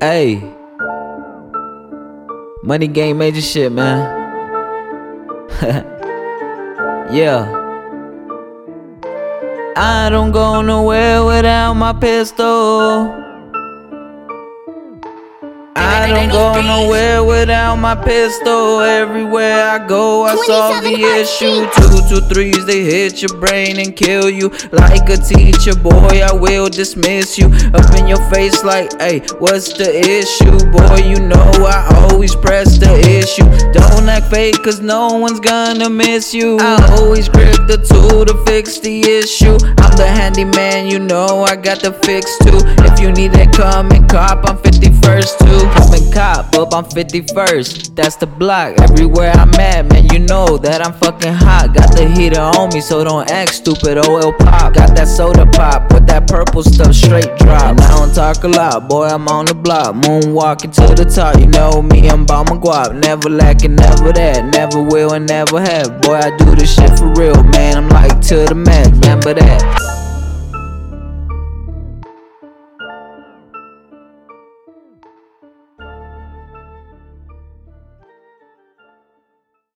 Hey. Money game major shit, man. yeah. I don't go nowhere without my pistol. I don't go nowhere without my pistol. Everywhere I go, I solve the issue. Two to threes, they hit your brain and kill you. Like a teacher, boy, I will dismiss you. Up in your face, like, hey, what's the issue? Boy, you know I always press the issue. Don't act fake, cause no one's gonna miss you. I always grip the tool to fix the issue. I'm the handyman, you know I got the fix too. If you need that, come and cop, I'm 51st too. Come and cop, up, I'm 51st. That's the block, everywhere I'm at, man, you know that I'm fucking hot. Got the heater on me, so don't act stupid. Oh, OL pop, got that soda pop, with that purple stuff straight drop. And I don't talk a lot, boy, I'm on the block. Moonwalking to the top, you know me, I'm by my guap. Never lacking, never that, never will and never have. Boy, I do this shit for real, man. I'm like to the max, remember that.